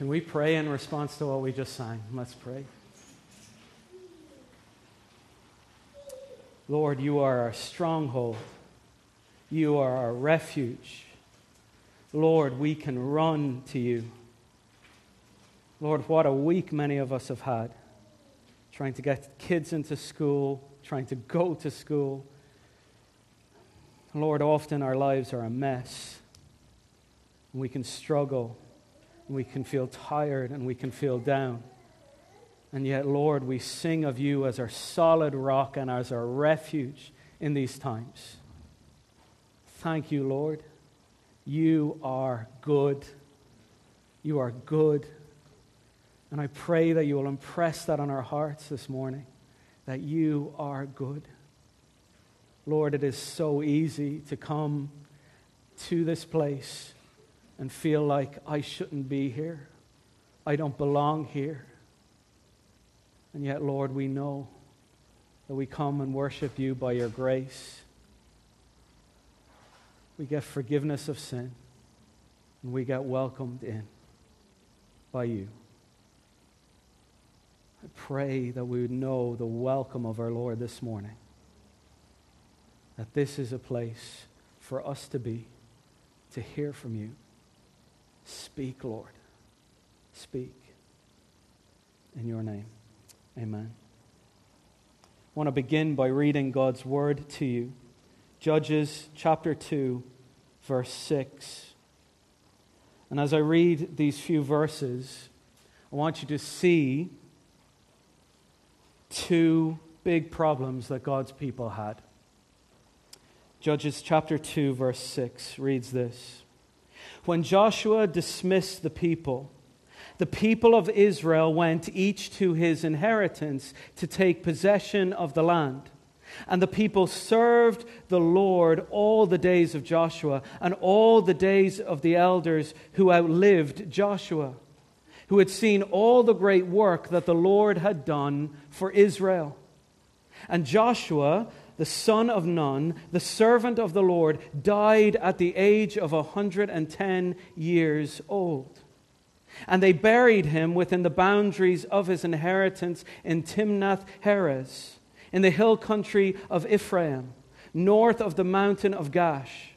Can we pray in response to what we just sang? Let's pray. Lord, you are our stronghold. You are our refuge. Lord, we can run to you. Lord, what a week many of us have had trying to get kids into school, trying to go to school. Lord, often our lives are a mess. We can struggle, we can feel tired, and we can feel down. And yet, Lord, we sing of you as our solid rock and as our refuge in these times. Thank you, Lord. You are good. You are good. And I pray that you will impress that on our hearts this morning, that you are good. Lord, it is so easy to come to this place and feel like I shouldn't be here. I don't belong here. And yet, Lord, we know that we come and worship you by your grace. We get forgiveness of sin, and we get welcomed in by you. I pray that we would know the welcome of our Lord this morning. That this is a place for us to be, to hear from you. Speak, Lord. Speak. In your name. Amen. I want to begin by reading God's word to you. Judges chapter 2, verse 6. And as I read these few verses, I want you to see two big problems that God's people had. Judges chapter 2, verse 6 reads this When Joshua dismissed the people, the people of Israel went each to his inheritance to take possession of the land. And the people served the Lord all the days of Joshua and all the days of the elders who outlived Joshua, who had seen all the great work that the Lord had done for Israel. And Joshua, the son of Nun, the servant of the Lord, died at the age of a 110 years old. And they buried him within the boundaries of his inheritance in Timnath Heres, in the hill country of Ephraim, north of the mountain of Gaash.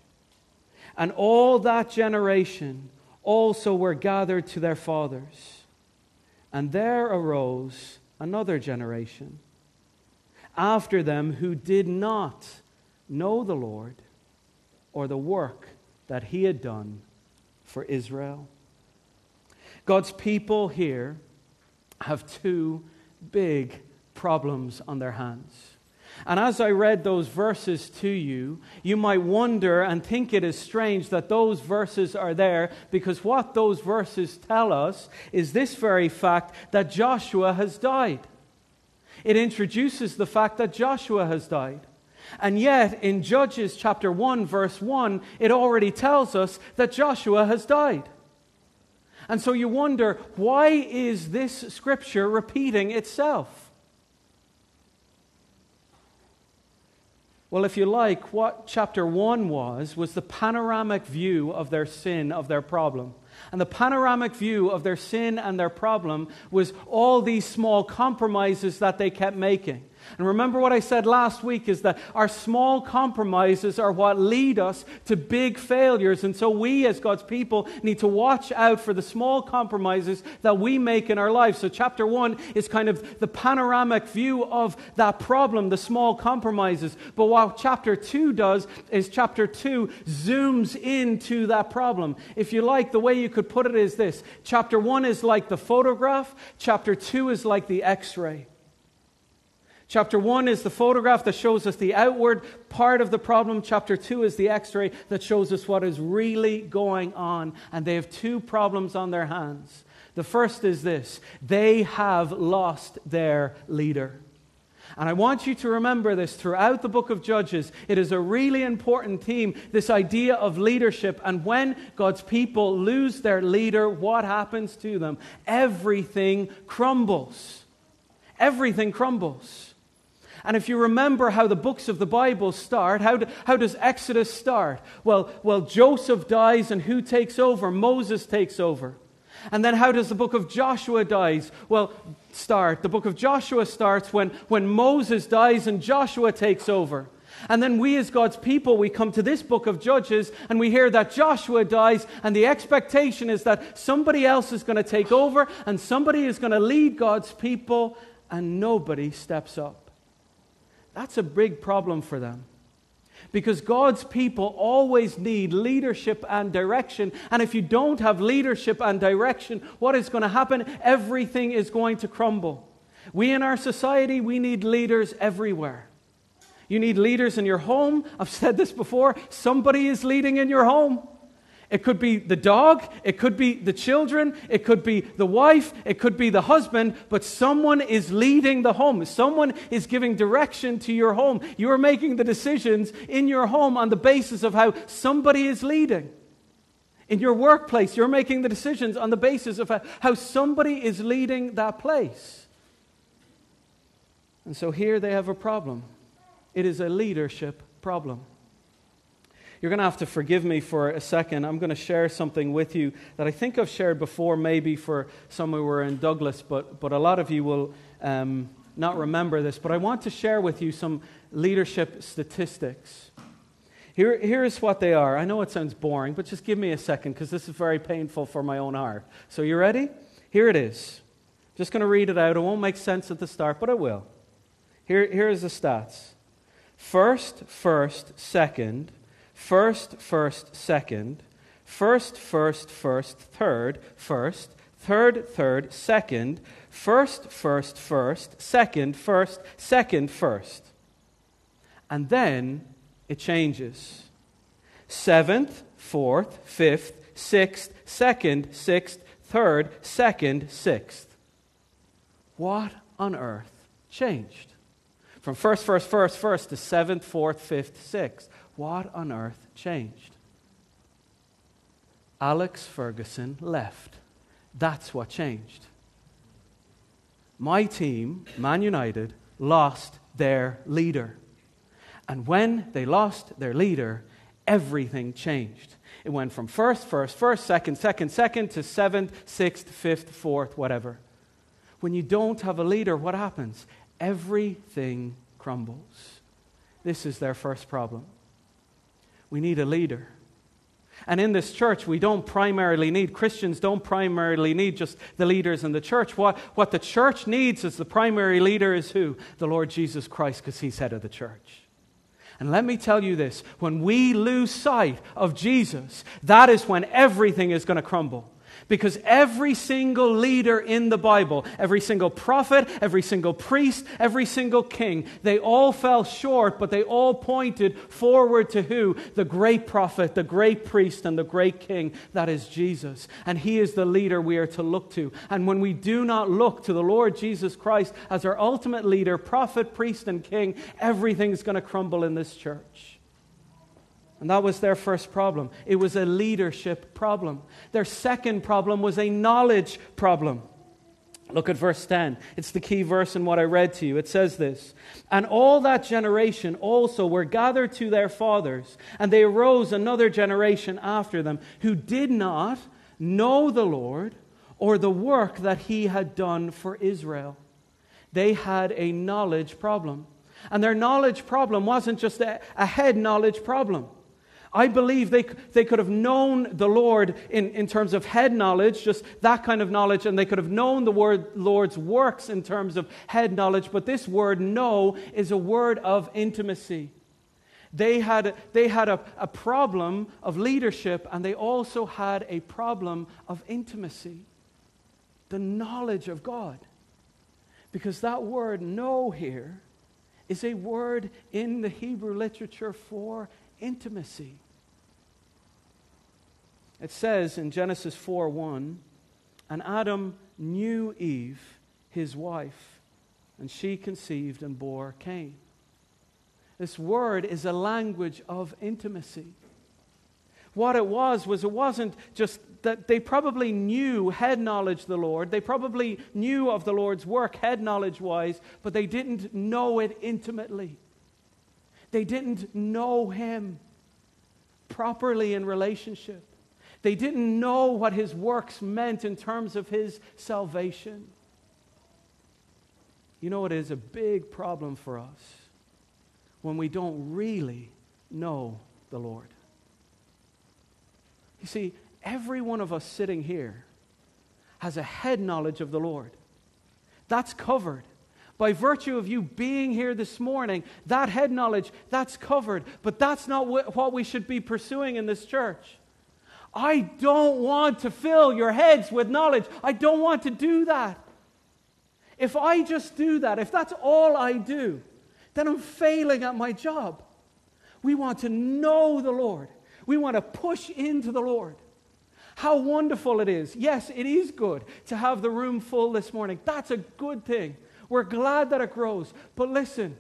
And all that generation also were gathered to their fathers. And there arose another generation after them who did not know the Lord or the work that he had done for Israel. God's people here have two big problems on their hands. And as I read those verses to you, you might wonder and think it is strange that those verses are there because what those verses tell us is this very fact that Joshua has died. It introduces the fact that Joshua has died. And yet, in Judges chapter 1, verse 1, it already tells us that Joshua has died. And so you wonder, why is this scripture repeating itself? Well, if you like, what chapter 1 was, was the panoramic view of their sin, of their problem. And the panoramic view of their sin and their problem was all these small compromises that they kept making. And remember what I said last week is that our small compromises are what lead us to big failures. And so we, as God's people, need to watch out for the small compromises that we make in our lives. So, chapter one is kind of the panoramic view of that problem, the small compromises. But what chapter two does is chapter two zooms into that problem. If you like, the way you could put it is this chapter one is like the photograph, chapter two is like the x ray. Chapter 1 is the photograph that shows us the outward part of the problem. Chapter 2 is the x ray that shows us what is really going on. And they have two problems on their hands. The first is this they have lost their leader. And I want you to remember this throughout the book of Judges. It is a really important theme, this idea of leadership. And when God's people lose their leader, what happens to them? Everything crumbles. Everything crumbles. And if you remember how the books of the Bible start, how, do, how does Exodus start? Well, well, Joseph dies, and who takes over? Moses takes over. And then how does the book of Joshua dies? Well, start. The book of Joshua starts when, when Moses dies and Joshua takes over. And then we, as God's people, we come to this book of Judges and we hear that Joshua dies, and the expectation is that somebody else is going to take over and somebody is going to lead God's people, and nobody steps up. That's a big problem for them. Because God's people always need leadership and direction. And if you don't have leadership and direction, what is going to happen? Everything is going to crumble. We in our society, we need leaders everywhere. You need leaders in your home. I've said this before. Somebody is leading in your home. It could be the dog, it could be the children, it could be the wife, it could be the husband, but someone is leading the home. Someone is giving direction to your home. You are making the decisions in your home on the basis of how somebody is leading. In your workplace, you're making the decisions on the basis of how somebody is leading that place. And so here they have a problem. It is a leadership problem. You're going to have to forgive me for a second. I'm going to share something with you that I think I've shared before, maybe for some who were in Douglas, but, but a lot of you will um, not remember this. But I want to share with you some leadership statistics. Here, here's what they are. I know it sounds boring, but just give me a second because this is very painful for my own heart. So, you ready? Here it is. Just going to read it out. It won't make sense at the start, but it will. Here, here's the stats first, first, second, first, first, second, first, first, first, third, first, third, third, second, first, first, first, second, first, second, first. And then it changes. Seventh, fourth, fifth, sixth, second, sixth, third, second, sixth. What on earth changed? From first, first, first, first to seventh, fourth, fifth, sixth. What on earth changed? Alex Ferguson left. That's what changed. My team, Man United, lost their leader. And when they lost their leader, everything changed. It went from first, first, first, second, second, second to seventh, sixth, fifth, fourth, whatever. When you don't have a leader, what happens? Everything crumbles. This is their first problem. We need a leader. And in this church, we don't primarily need, Christians don't primarily need just the leaders in the church. What, what the church needs is the primary leader is who? The Lord Jesus Christ, because he's head of the church. And let me tell you this when we lose sight of Jesus, that is when everything is going to crumble. Because every single leader in the Bible, every single prophet, every single priest, every single king, they all fell short, but they all pointed forward to who? The great prophet, the great priest, and the great king. That is Jesus. And he is the leader we are to look to. And when we do not look to the Lord Jesus Christ as our ultimate leader, prophet, priest, and king, everything's going to crumble in this church. And that was their first problem. It was a leadership problem. Their second problem was a knowledge problem. Look at verse 10. It's the key verse in what I read to you. It says this And all that generation also were gathered to their fathers, and they arose another generation after them who did not know the Lord or the work that he had done for Israel. They had a knowledge problem. And their knowledge problem wasn't just a, a head knowledge problem. I believe they, they could have known the Lord in, in terms of head knowledge, just that kind of knowledge, and they could have known the word Lord's works in terms of head knowledge, but this word know is a word of intimacy. They had, they had a, a problem of leadership, and they also had a problem of intimacy the knowledge of God. Because that word know here is a word in the Hebrew literature for intimacy. It says in Genesis 4 1, and Adam knew Eve, his wife, and she conceived and bore Cain. This word is a language of intimacy. What it was, was it wasn't just that they probably knew head knowledge the Lord. They probably knew of the Lord's work head knowledge wise, but they didn't know it intimately. They didn't know Him properly in relationship. They didn't know what his works meant in terms of his salvation. You know, it is a big problem for us when we don't really know the Lord. You see, every one of us sitting here has a head knowledge of the Lord. That's covered. By virtue of you being here this morning, that head knowledge, that's covered. But that's not what we should be pursuing in this church. I don't want to fill your heads with knowledge. I don't want to do that. If I just do that, if that's all I do, then I'm failing at my job. We want to know the Lord. We want to push into the Lord. How wonderful it is. Yes, it is good to have the room full this morning. That's a good thing. We're glad that it grows. But listen,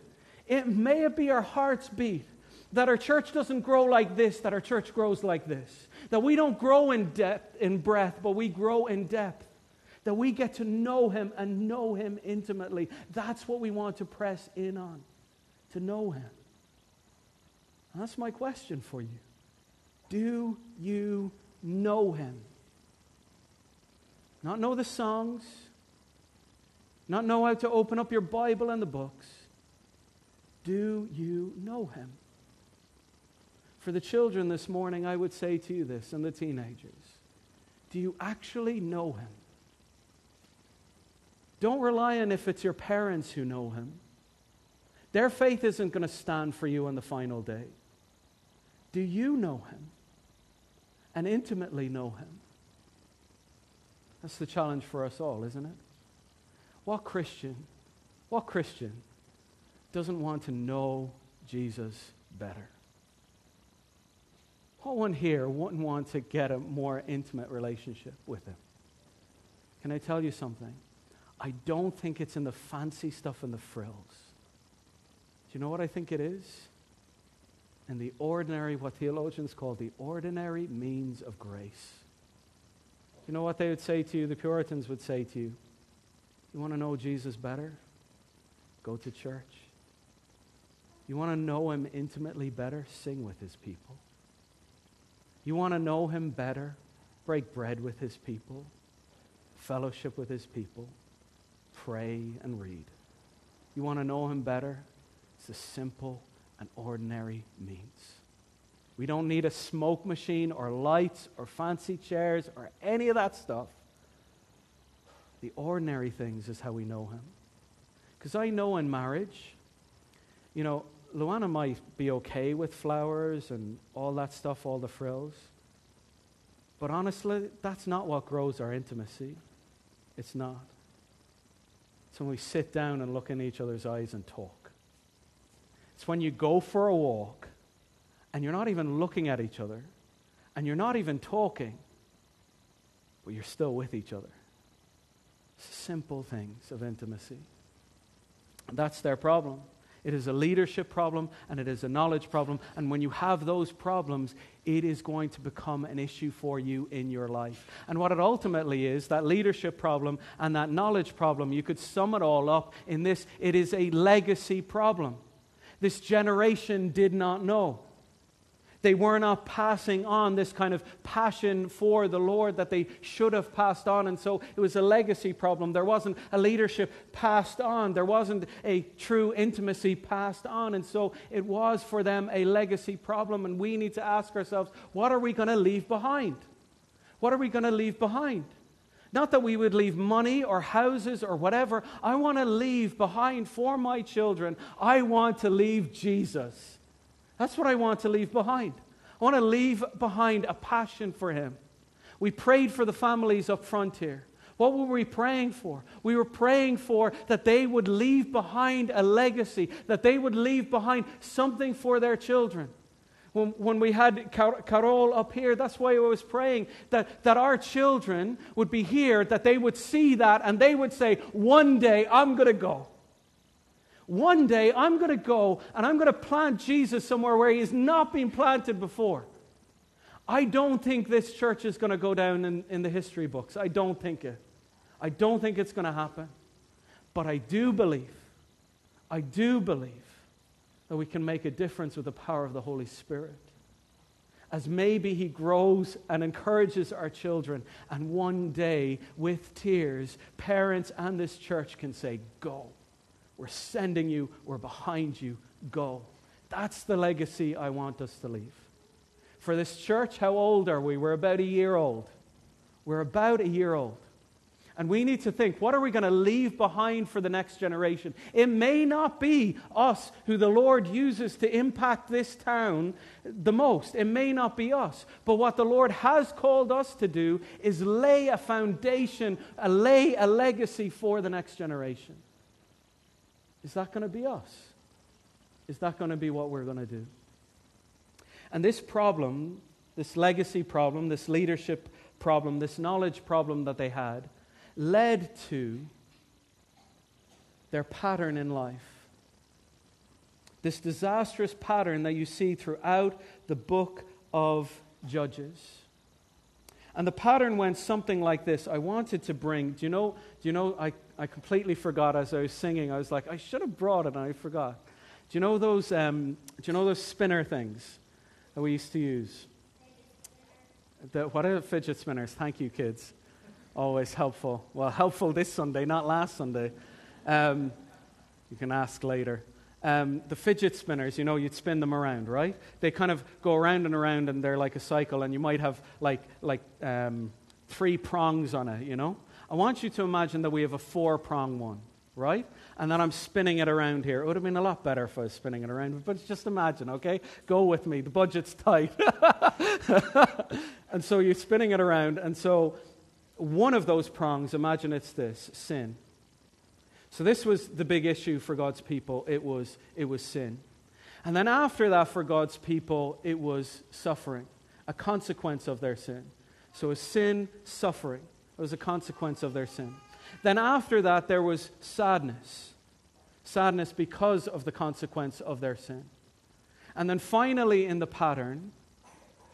it may be our heart's beat that our church doesn't grow like this, that our church grows like this. That we don't grow in depth, in breadth, but we grow in depth that we get to know him and know him intimately. That's what we want to press in on, to know him. And that's my question for you. Do you know him? Not know the songs, not know how to open up your Bible and the books. Do you know him? For the children this morning, I would say to you this, and the teenagers do you actually know him? Don't rely on if it's your parents who know him. Their faith isn't going to stand for you on the final day. Do you know him and intimately know him? That's the challenge for us all, isn't it? What Christian, what Christian doesn't want to know Jesus better? What one here wouldn't want to get a more intimate relationship with him? Can I tell you something? I don't think it's in the fancy stuff and the frills. Do you know what I think it is? In the ordinary, what theologians call the ordinary means of grace. You know what they would say to you? The Puritans would say to you, You want to know Jesus better? Go to church. You want to know him intimately better? Sing with his people. You want to know him better? Break bread with his people, fellowship with his people pray and read. You want to know Him better? It's a simple and ordinary means. We don't need a smoke machine or lights or fancy chairs or any of that stuff. The ordinary things is how we know Him. Because I know in marriage, you know, Luana might be okay with flowers and all that stuff, all the frills. But honestly, that's not what grows our intimacy. It's not. It's when we sit down and look in each other's eyes and talk. It's when you go for a walk and you're not even looking at each other and you're not even talking, but you're still with each other. Simple things of intimacy. That's their problem. It is a leadership problem and it is a knowledge problem. And when you have those problems, it is going to become an issue for you in your life. And what it ultimately is, that leadership problem and that knowledge problem, you could sum it all up in this it is a legacy problem. This generation did not know. They were not passing on this kind of passion for the Lord that they should have passed on. And so it was a legacy problem. There wasn't a leadership passed on, there wasn't a true intimacy passed on. And so it was for them a legacy problem. And we need to ask ourselves what are we going to leave behind? What are we going to leave behind? Not that we would leave money or houses or whatever. I want to leave behind for my children. I want to leave Jesus. That's what I want to leave behind. I want to leave behind a passion for Him. We prayed for the families up front here. What were we praying for? We were praying for that they would leave behind a legacy, that they would leave behind something for their children. When, when we had Carol up here, that's why I was praying that, that our children would be here, that they would see that, and they would say, One day I'm going to go. One day I'm going to go and I'm going to plant Jesus somewhere where he has not been planted before. I don't think this church is going to go down in, in the history books. I don't think it. I don't think it's going to happen. But I do believe, I do believe that we can make a difference with the power of the Holy Spirit. as maybe He grows and encourages our children. And one day, with tears, parents and this church can say, Go. We're sending you, we're behind you, go. That's the legacy I want us to leave. For this church, how old are we? We're about a year old. We're about a year old. And we need to think what are we going to leave behind for the next generation? It may not be us who the Lord uses to impact this town the most. It may not be us. But what the Lord has called us to do is lay a foundation, lay a legacy for the next generation. Is that going to be us? Is that going to be what we're going to do? And this problem, this legacy problem, this leadership problem, this knowledge problem that they had, led to their pattern in life. This disastrous pattern that you see throughout the book of Judges. And the pattern went something like this. I wanted to bring, do you know, do you know I, I completely forgot as I was singing. I was like, I should have brought it and I forgot. Do you know those, um, do you know those spinner things that we used to use? The, what are fidget spinners? Thank you, kids. Always helpful. Well, helpful this Sunday, not last Sunday. Um, you can ask later. Um, the fidget spinners, you know, you'd spin them around, right? They kind of go around and around, and they're like a cycle, and you might have like like um, three prongs on it, you know. I want you to imagine that we have a four prong one, right? And then I'm spinning it around here. It would have been a lot better if I was spinning it around, but just imagine, okay? Go with me. The budget's tight. and so you're spinning it around, and so one of those prongs, imagine it's this sin. So, this was the big issue for God's people. It was, it was sin. And then after that, for God's people, it was suffering, a consequence of their sin. So, a sin, suffering. It was a consequence of their sin. Then after that, there was sadness. Sadness because of the consequence of their sin. And then finally, in the pattern,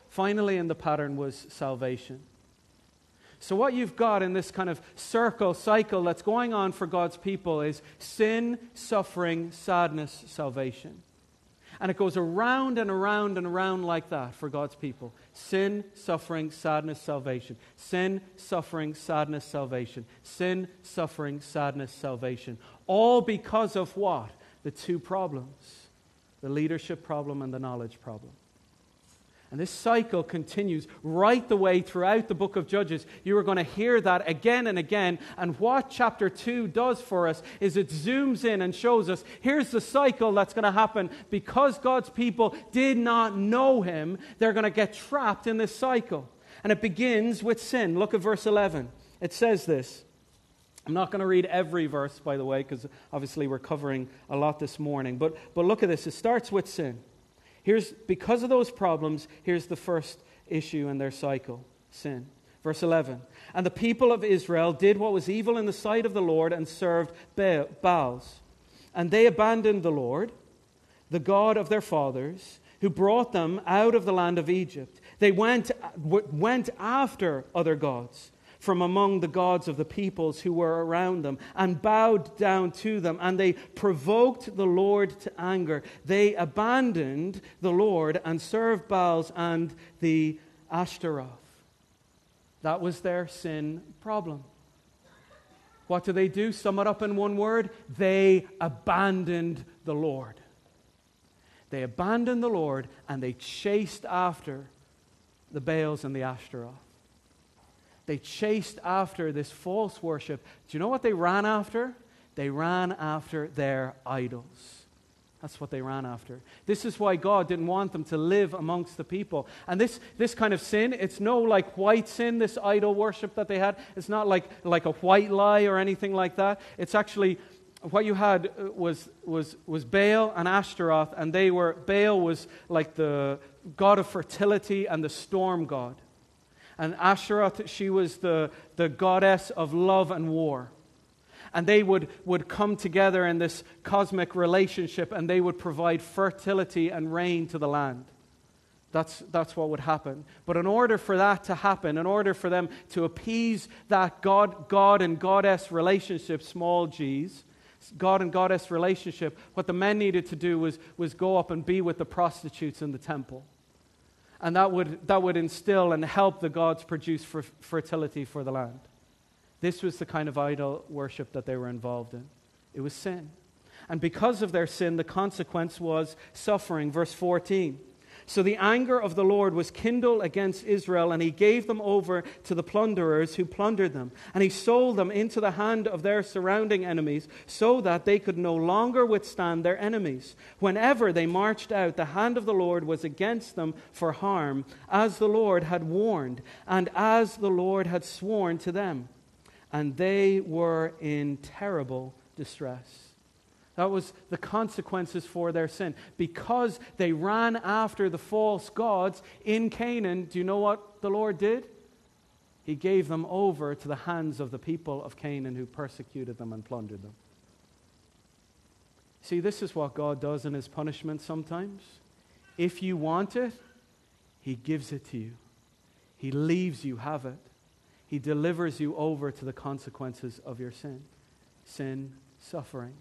finally in the pattern was salvation. So, what you've got in this kind of circle, cycle that's going on for God's people is sin, suffering, sadness, salvation. And it goes around and around and around like that for God's people sin, suffering, sadness, salvation. Sin, suffering, sadness, salvation. Sin, suffering, sadness, salvation. All because of what? The two problems the leadership problem and the knowledge problem. And this cycle continues right the way throughout the book of Judges. You are going to hear that again and again. And what chapter 2 does for us is it zooms in and shows us here's the cycle that's going to happen. Because God's people did not know Him, they're going to get trapped in this cycle. And it begins with sin. Look at verse 11. It says this. I'm not going to read every verse, by the way, because obviously we're covering a lot this morning. But, but look at this. It starts with sin. Here's, because of those problems, here's the first issue in their cycle sin. Verse 11. And the people of Israel did what was evil in the sight of the Lord and served Baals. And they abandoned the Lord, the God of their fathers, who brought them out of the land of Egypt. They went, went after other gods from among the gods of the peoples who were around them and bowed down to them, and they provoked the Lord to anger. They abandoned the Lord and served Baals and the Ashtaroth. That was their sin problem. What do they do? Sum it up in one word. They abandoned the Lord. They abandoned the Lord and they chased after the Baals and the Ashtaroth. They chased after this false worship. Do you know what they ran after? They ran after their idols. That's what they ran after. This is why God didn't want them to live amongst the people. And this, this kind of sin, it's no like white sin, this idol worship that they had. It's not like, like a white lie or anything like that. It's actually what you had uh, was, was, was Baal and Ashtaroth, and they were, Baal was like the god of fertility and the storm god. And Asheroth, she was the, the goddess of love and war. And they would, would come together in this cosmic relationship and they would provide fertility and rain to the land. That's, that's what would happen. But in order for that to happen, in order for them to appease that God, God and goddess relationship, small g's, God and goddess relationship, what the men needed to do was, was go up and be with the prostitutes in the temple. And that would, that would instill and help the gods produce fertility for the land. This was the kind of idol worship that they were involved in. It was sin. And because of their sin, the consequence was suffering. Verse 14. So the anger of the Lord was kindled against Israel, and he gave them over to the plunderers who plundered them. And he sold them into the hand of their surrounding enemies, so that they could no longer withstand their enemies. Whenever they marched out, the hand of the Lord was against them for harm, as the Lord had warned, and as the Lord had sworn to them. And they were in terrible distress. That was the consequences for their sin. Because they ran after the false gods in Canaan, do you know what the Lord did? He gave them over to the hands of the people of Canaan who persecuted them and plundered them. See, this is what God does in his punishment sometimes. If you want it, he gives it to you. He leaves you have it. He delivers you over to the consequences of your sin sin, suffering.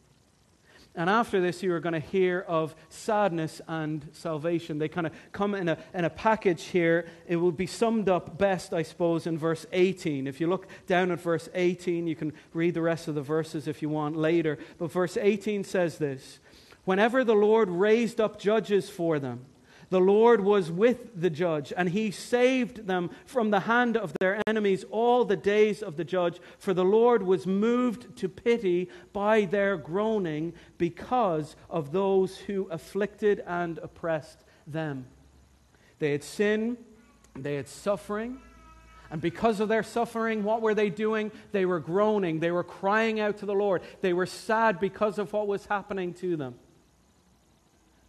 And after this, you are going to hear of sadness and salvation. They kind of come in a, in a package here. It will be summed up best, I suppose, in verse 18. If you look down at verse 18, you can read the rest of the verses if you want later. But verse 18 says this Whenever the Lord raised up judges for them, the Lord was with the judge, and he saved them from the hand of their enemies all the days of the judge. For the Lord was moved to pity by their groaning because of those who afflicted and oppressed them. They had sin, they had suffering. And because of their suffering, what were they doing? They were groaning. They were crying out to the Lord. They were sad because of what was happening to them.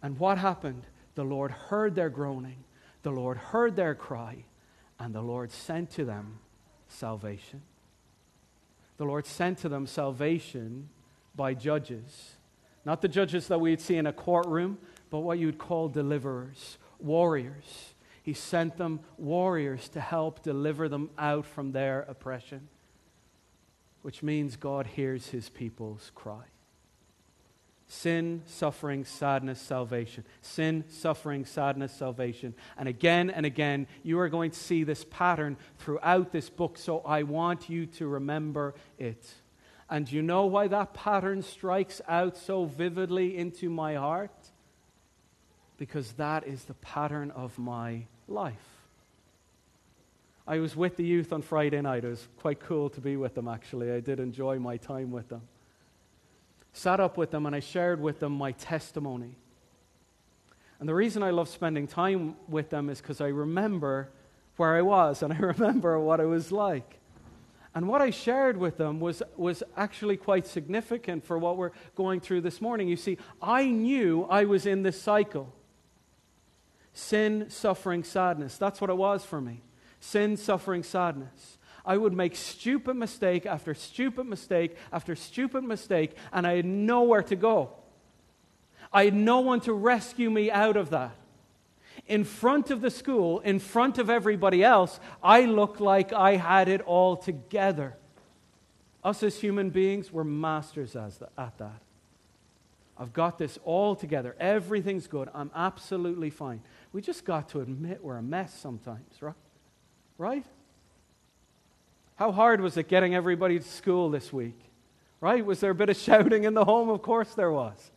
And what happened? The Lord heard their groaning, the Lord heard their cry, and the Lord sent to them salvation. The Lord sent to them salvation by judges. Not the judges that we'd see in a courtroom, but what you'd call deliverers, warriors. He sent them warriors to help deliver them out from their oppression, which means God hears his people's cry. Sin, suffering, sadness, salvation. Sin, suffering, sadness, salvation. And again and again, you are going to see this pattern throughout this book, so I want you to remember it. And you know why that pattern strikes out so vividly into my heart? Because that is the pattern of my life. I was with the youth on Friday night. It was quite cool to be with them, actually. I did enjoy my time with them sat up with them and I shared with them my testimony. And the reason I love spending time with them is because I remember where I was and I remember what it was like. And what I shared with them was, was actually quite significant for what we're going through this morning. You see, I knew I was in this cycle sin, suffering, sadness. That's what it was for me sin, suffering, sadness. I would make stupid mistake after stupid mistake after stupid mistake, and I had nowhere to go. I had no one to rescue me out of that. In front of the school, in front of everybody else, I looked like I had it all together. Us as human beings, we're masters at that. I've got this all together. Everything's good. I'm absolutely fine. We just got to admit we're a mess sometimes, right? Right? How hard was it getting everybody to school this week? Right? Was there a bit of shouting in the home? Of course there was.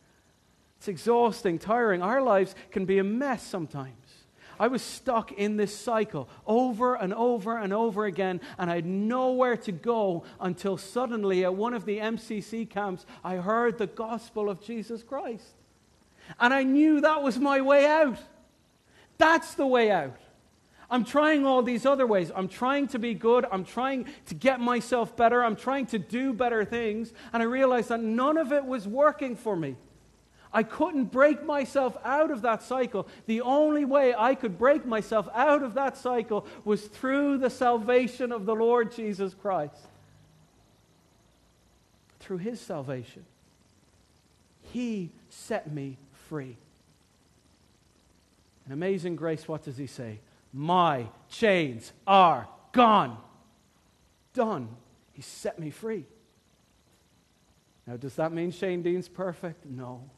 It's exhausting, tiring. Our lives can be a mess sometimes. I was stuck in this cycle over and over and over again, and I had nowhere to go until suddenly at one of the MCC camps, I heard the gospel of Jesus Christ. And I knew that was my way out. That's the way out. I'm trying all these other ways. I'm trying to be good. I'm trying to get myself better. I'm trying to do better things. And I realized that none of it was working for me. I couldn't break myself out of that cycle. The only way I could break myself out of that cycle was through the salvation of the Lord Jesus Christ. Through his salvation, he set me free. In amazing grace, what does he say? My chains are gone. Done. He set me free. Now, does that mean Shane Dean's perfect? No.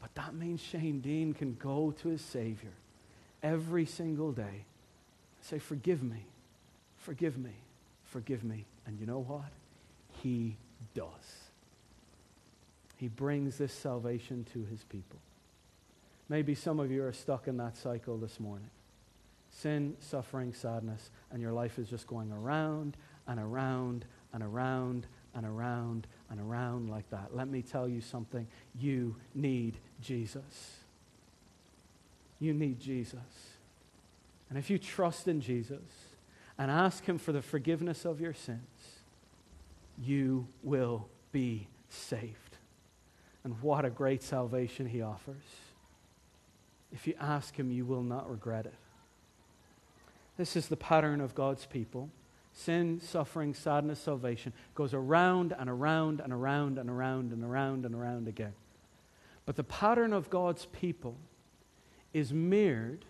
But that means Shane Dean can go to his Savior every single day. Say, Forgive me, forgive me, forgive me. And you know what? He does. He brings this salvation to his people. Maybe some of you are stuck in that cycle this morning sin, suffering, sadness, and your life is just going around and around and around and around and around like that. Let me tell you something. You need Jesus. You need Jesus. And if you trust in Jesus and ask Him for the forgiveness of your sins, you will be saved. And what a great salvation He offers. If you ask Him, you will not regret it. This is the pattern of God's people. Sin, suffering, sadness, salvation goes around and around and around and around and around and around again. But the pattern of God's people is mirrored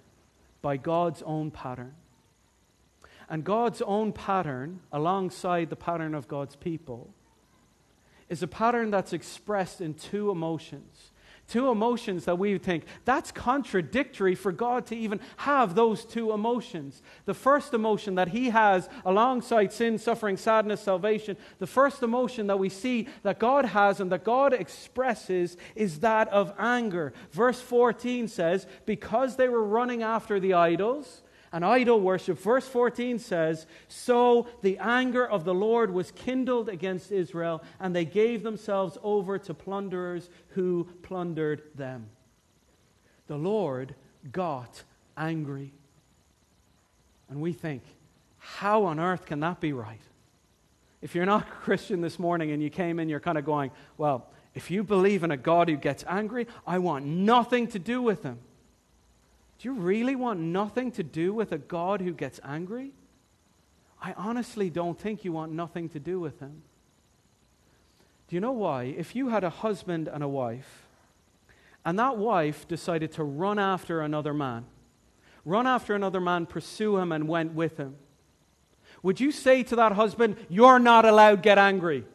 by God's own pattern. And God's own pattern, alongside the pattern of God's people, is a pattern that's expressed in two emotions Two emotions that we think that's contradictory for God to even have those two emotions. The first emotion that He has alongside sin, suffering, sadness, salvation, the first emotion that we see that God has and that God expresses is that of anger. Verse 14 says, Because they were running after the idols, and idol worship. Verse 14 says, So the anger of the Lord was kindled against Israel, and they gave themselves over to plunderers who plundered them. The Lord got angry. And we think, how on earth can that be right? If you're not a Christian this morning and you came in, you're kind of going, well, if you believe in a God who gets angry, I want nothing to do with him. Do you really want nothing to do with a God who gets angry? I honestly don't think you want nothing to do with him. Do you know why? If you had a husband and a wife, and that wife decided to run after another man, run after another man, pursue him, and went with him, would you say to that husband, You're not allowed get angry?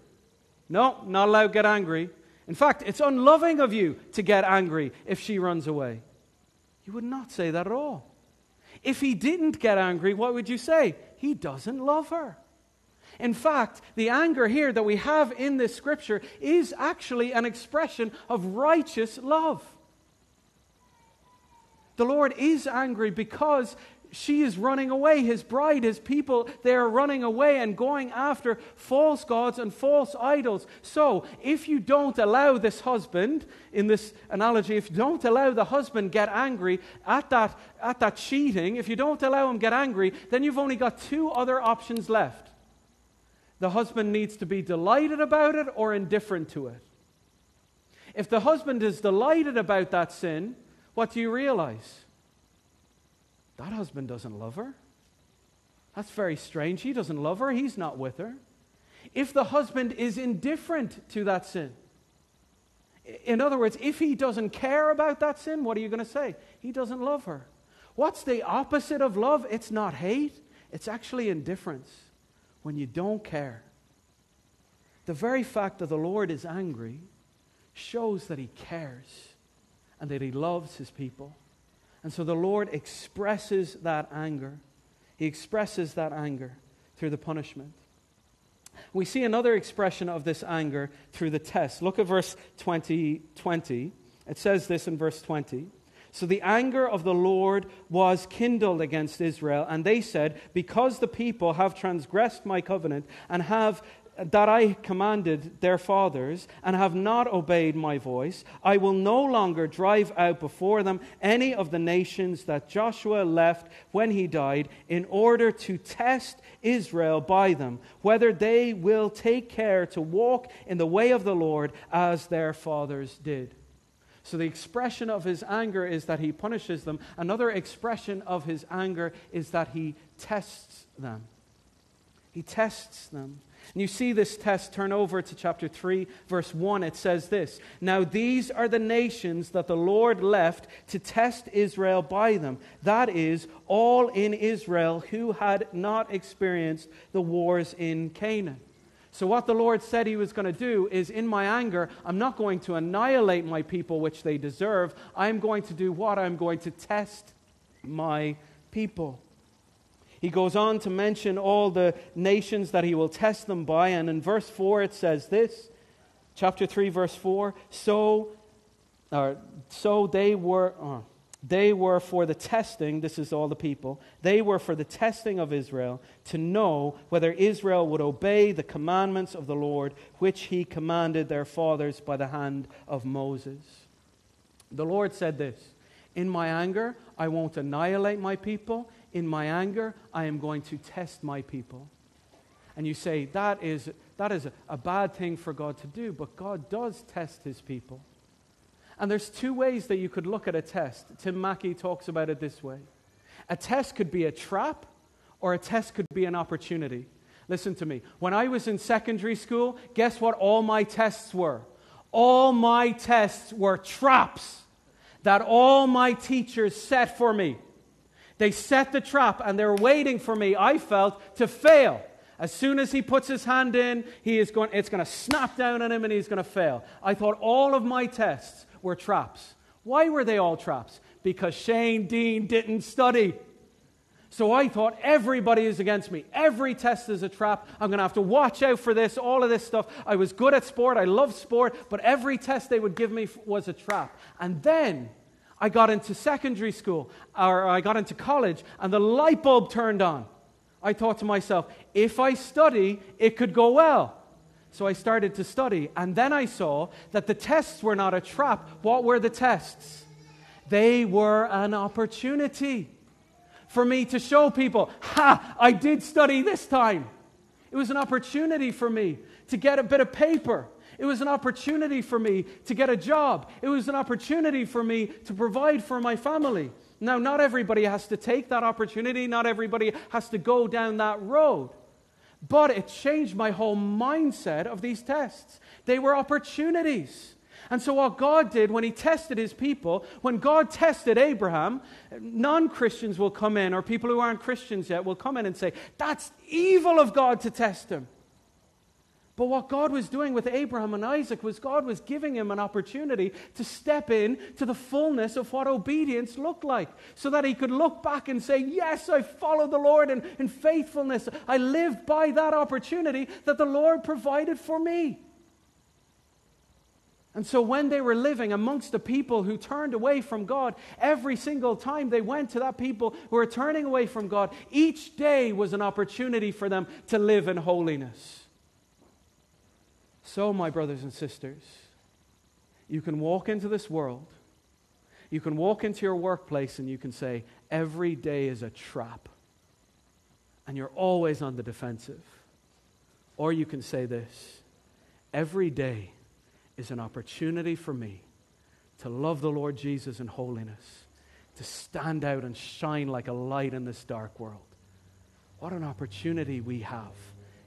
No, not allowed get angry. In fact, it's unloving of you to get angry if she runs away. You would not say that at all. If he didn't get angry, what would you say? He doesn't love her. In fact, the anger here that we have in this scripture is actually an expression of righteous love. The Lord is angry because she is running away. His bride, his people, they are running away and going after false gods and false idols. So, if you don't allow this husband, in this analogy, if you don't allow the husband get angry at that, at that cheating, if you don't allow him get angry, then you've only got two other options left. The husband needs to be delighted about it or indifferent to it. If the husband is delighted about that sin, what do you realize? That husband doesn't love her. That's very strange. He doesn't love her, he's not with her. If the husband is indifferent to that sin, in other words, if he doesn't care about that sin, what are you going to say? He doesn't love her. What's the opposite of love? It's not hate, it's actually indifference when you don't care. The very fact that the Lord is angry shows that he cares and that he loves his people. And so the Lord expresses that anger. He expresses that anger through the punishment. We see another expression of this anger through the test. Look at verse 20, 20. It says this in verse 20. So the anger of the Lord was kindled against Israel, and they said, Because the people have transgressed my covenant and have that I commanded their fathers and have not obeyed my voice, I will no longer drive out before them any of the nations that Joshua left when he died, in order to test Israel by them, whether they will take care to walk in the way of the Lord as their fathers did. So the expression of his anger is that he punishes them. Another expression of his anger is that he tests them. He tests them. And you see this test turn over to chapter 3, verse 1. It says this Now these are the nations that the Lord left to test Israel by them. That is, all in Israel who had not experienced the wars in Canaan. So, what the Lord said He was going to do is, in my anger, I'm not going to annihilate my people, which they deserve. I'm going to do what? I'm going to test my people. He goes on to mention all the nations that he will test them by, and in verse 4 it says this chapter 3, verse 4 So, or, so they were. Uh, they were for the testing, this is all the people, they were for the testing of Israel to know whether Israel would obey the commandments of the Lord, which he commanded their fathers by the hand of Moses. The Lord said this In my anger, I won't annihilate my people. In my anger, I am going to test my people. And you say, that is, that is a, a bad thing for God to do, but God does test his people. And there's two ways that you could look at a test. Tim Mackie talks about it this way a test could be a trap, or a test could be an opportunity. Listen to me. When I was in secondary school, guess what all my tests were? All my tests were traps that all my teachers set for me. They set the trap and they're waiting for me, I felt, to fail. As soon as he puts his hand in, he is going, it's going to snap down on him and he's going to fail. I thought all of my tests were traps. Why were they all traps? Because Shane Dean didn't study. So I thought everybody is against me. Every test is a trap. I'm going to have to watch out for this, all of this stuff. I was good at sport. I loved sport. But every test they would give me was a trap. And then I got into secondary school, or I got into college, and the light bulb turned on. I thought to myself, if I study, it could go well. So I started to study, and then I saw that the tests were not a trap. What were the tests? They were an opportunity for me to show people, ha, I did study this time. It was an opportunity for me to get a bit of paper. It was an opportunity for me to get a job. It was an opportunity for me to provide for my family. Now, not everybody has to take that opportunity, not everybody has to go down that road. But it changed my whole mindset of these tests. They were opportunities. And so, what God did when He tested His people, when God tested Abraham, non Christians will come in, or people who aren't Christians yet will come in and say, That's evil of God to test him. But what God was doing with Abraham and Isaac was God was giving him an opportunity to step in to the fullness of what obedience looked like so that he could look back and say, Yes, I followed the Lord in, in faithfulness. I lived by that opportunity that the Lord provided for me. And so, when they were living amongst the people who turned away from God, every single time they went to that people who were turning away from God, each day was an opportunity for them to live in holiness. So, my brothers and sisters, you can walk into this world, you can walk into your workplace, and you can say, Every day is a trap. And you're always on the defensive. Or you can say this Every day is an opportunity for me to love the Lord Jesus in holiness, to stand out and shine like a light in this dark world. What an opportunity we have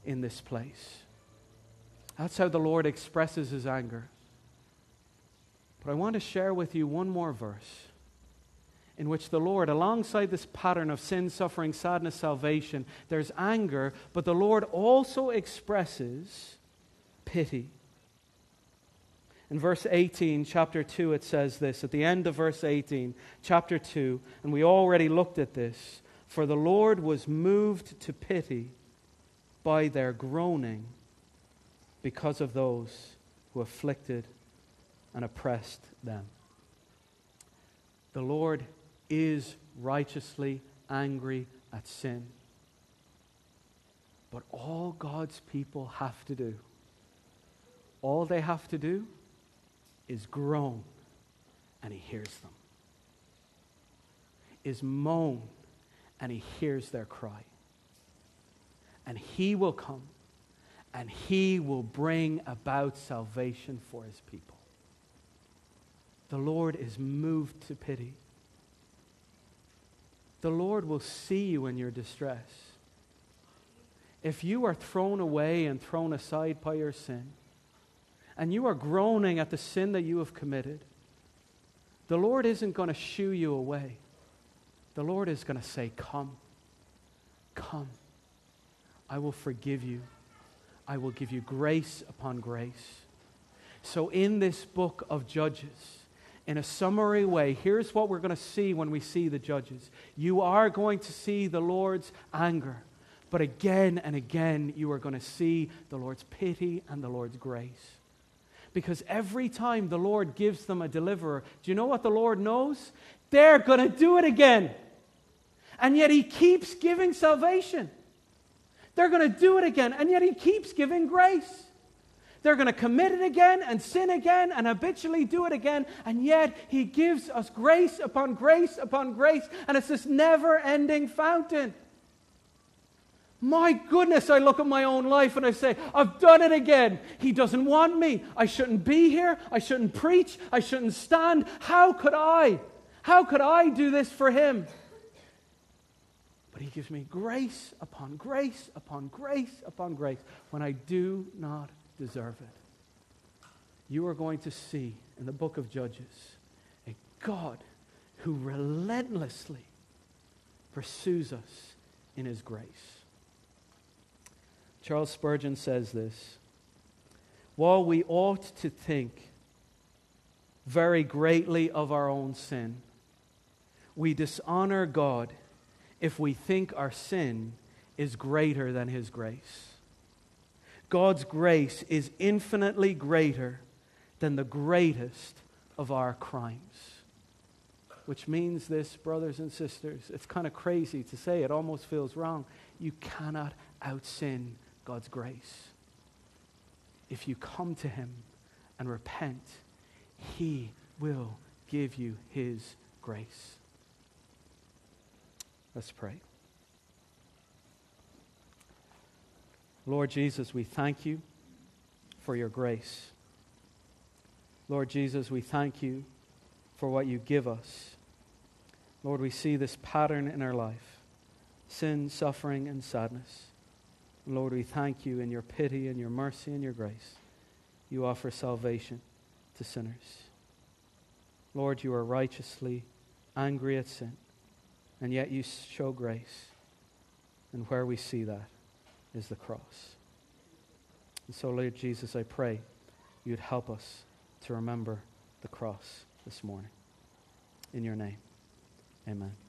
in this place. That's how the Lord expresses his anger. But I want to share with you one more verse in which the Lord, alongside this pattern of sin, suffering, sadness, salvation, there's anger, but the Lord also expresses pity. In verse 18, chapter 2, it says this. At the end of verse 18, chapter 2, and we already looked at this. For the Lord was moved to pity by their groaning because of those who afflicted and oppressed them. The Lord is righteously angry at sin. But all God's people have to do, all they have to do is groan, and He hears them. Is moan, and He hears their cry. And He will come and he will bring about salvation for his people. The Lord is moved to pity. The Lord will see you in your distress. If you are thrown away and thrown aside by your sin, and you are groaning at the sin that you have committed, the Lord isn't going to shoo you away. The Lord is going to say, Come, come, I will forgive you. I will give you grace upon grace. So, in this book of Judges, in a summary way, here's what we're going to see when we see the judges. You are going to see the Lord's anger, but again and again, you are going to see the Lord's pity and the Lord's grace. Because every time the Lord gives them a deliverer, do you know what the Lord knows? They're going to do it again. And yet He keeps giving salvation. They're going to do it again, and yet He keeps giving grace. They're going to commit it again and sin again and habitually do it again. And yet, He gives us grace upon grace upon grace. And it's this never ending fountain. My goodness, I look at my own life and I say, I've done it again. He doesn't want me. I shouldn't be here. I shouldn't preach. I shouldn't stand. How could I? How could I do this for Him? But He gives me grace upon grace upon grace upon grace when I do not deserve it. You are going to see in the book of Judges a God who relentlessly pursues us in his grace. Charles Spurgeon says this While we ought to think very greatly of our own sin, we dishonor God if we think our sin is greater than his grace. God's grace is infinitely greater than the greatest of our crimes. Which means this, brothers and sisters, it's kind of crazy to say, it almost feels wrong. You cannot out sin God's grace. If you come to Him and repent, He will give you His grace. Let's pray. Lord Jesus, we thank you for your grace. Lord Jesus, we thank you for what you give us. Lord, we see this pattern in our life sin, suffering, and sadness. Lord, we thank you in your pity and your mercy and your grace. You offer salvation to sinners. Lord, you are righteously angry at sin, and yet you show grace. And where we see that, is the cross. And so, Lord Jesus, I pray you'd help us to remember the cross this morning. In your name, amen.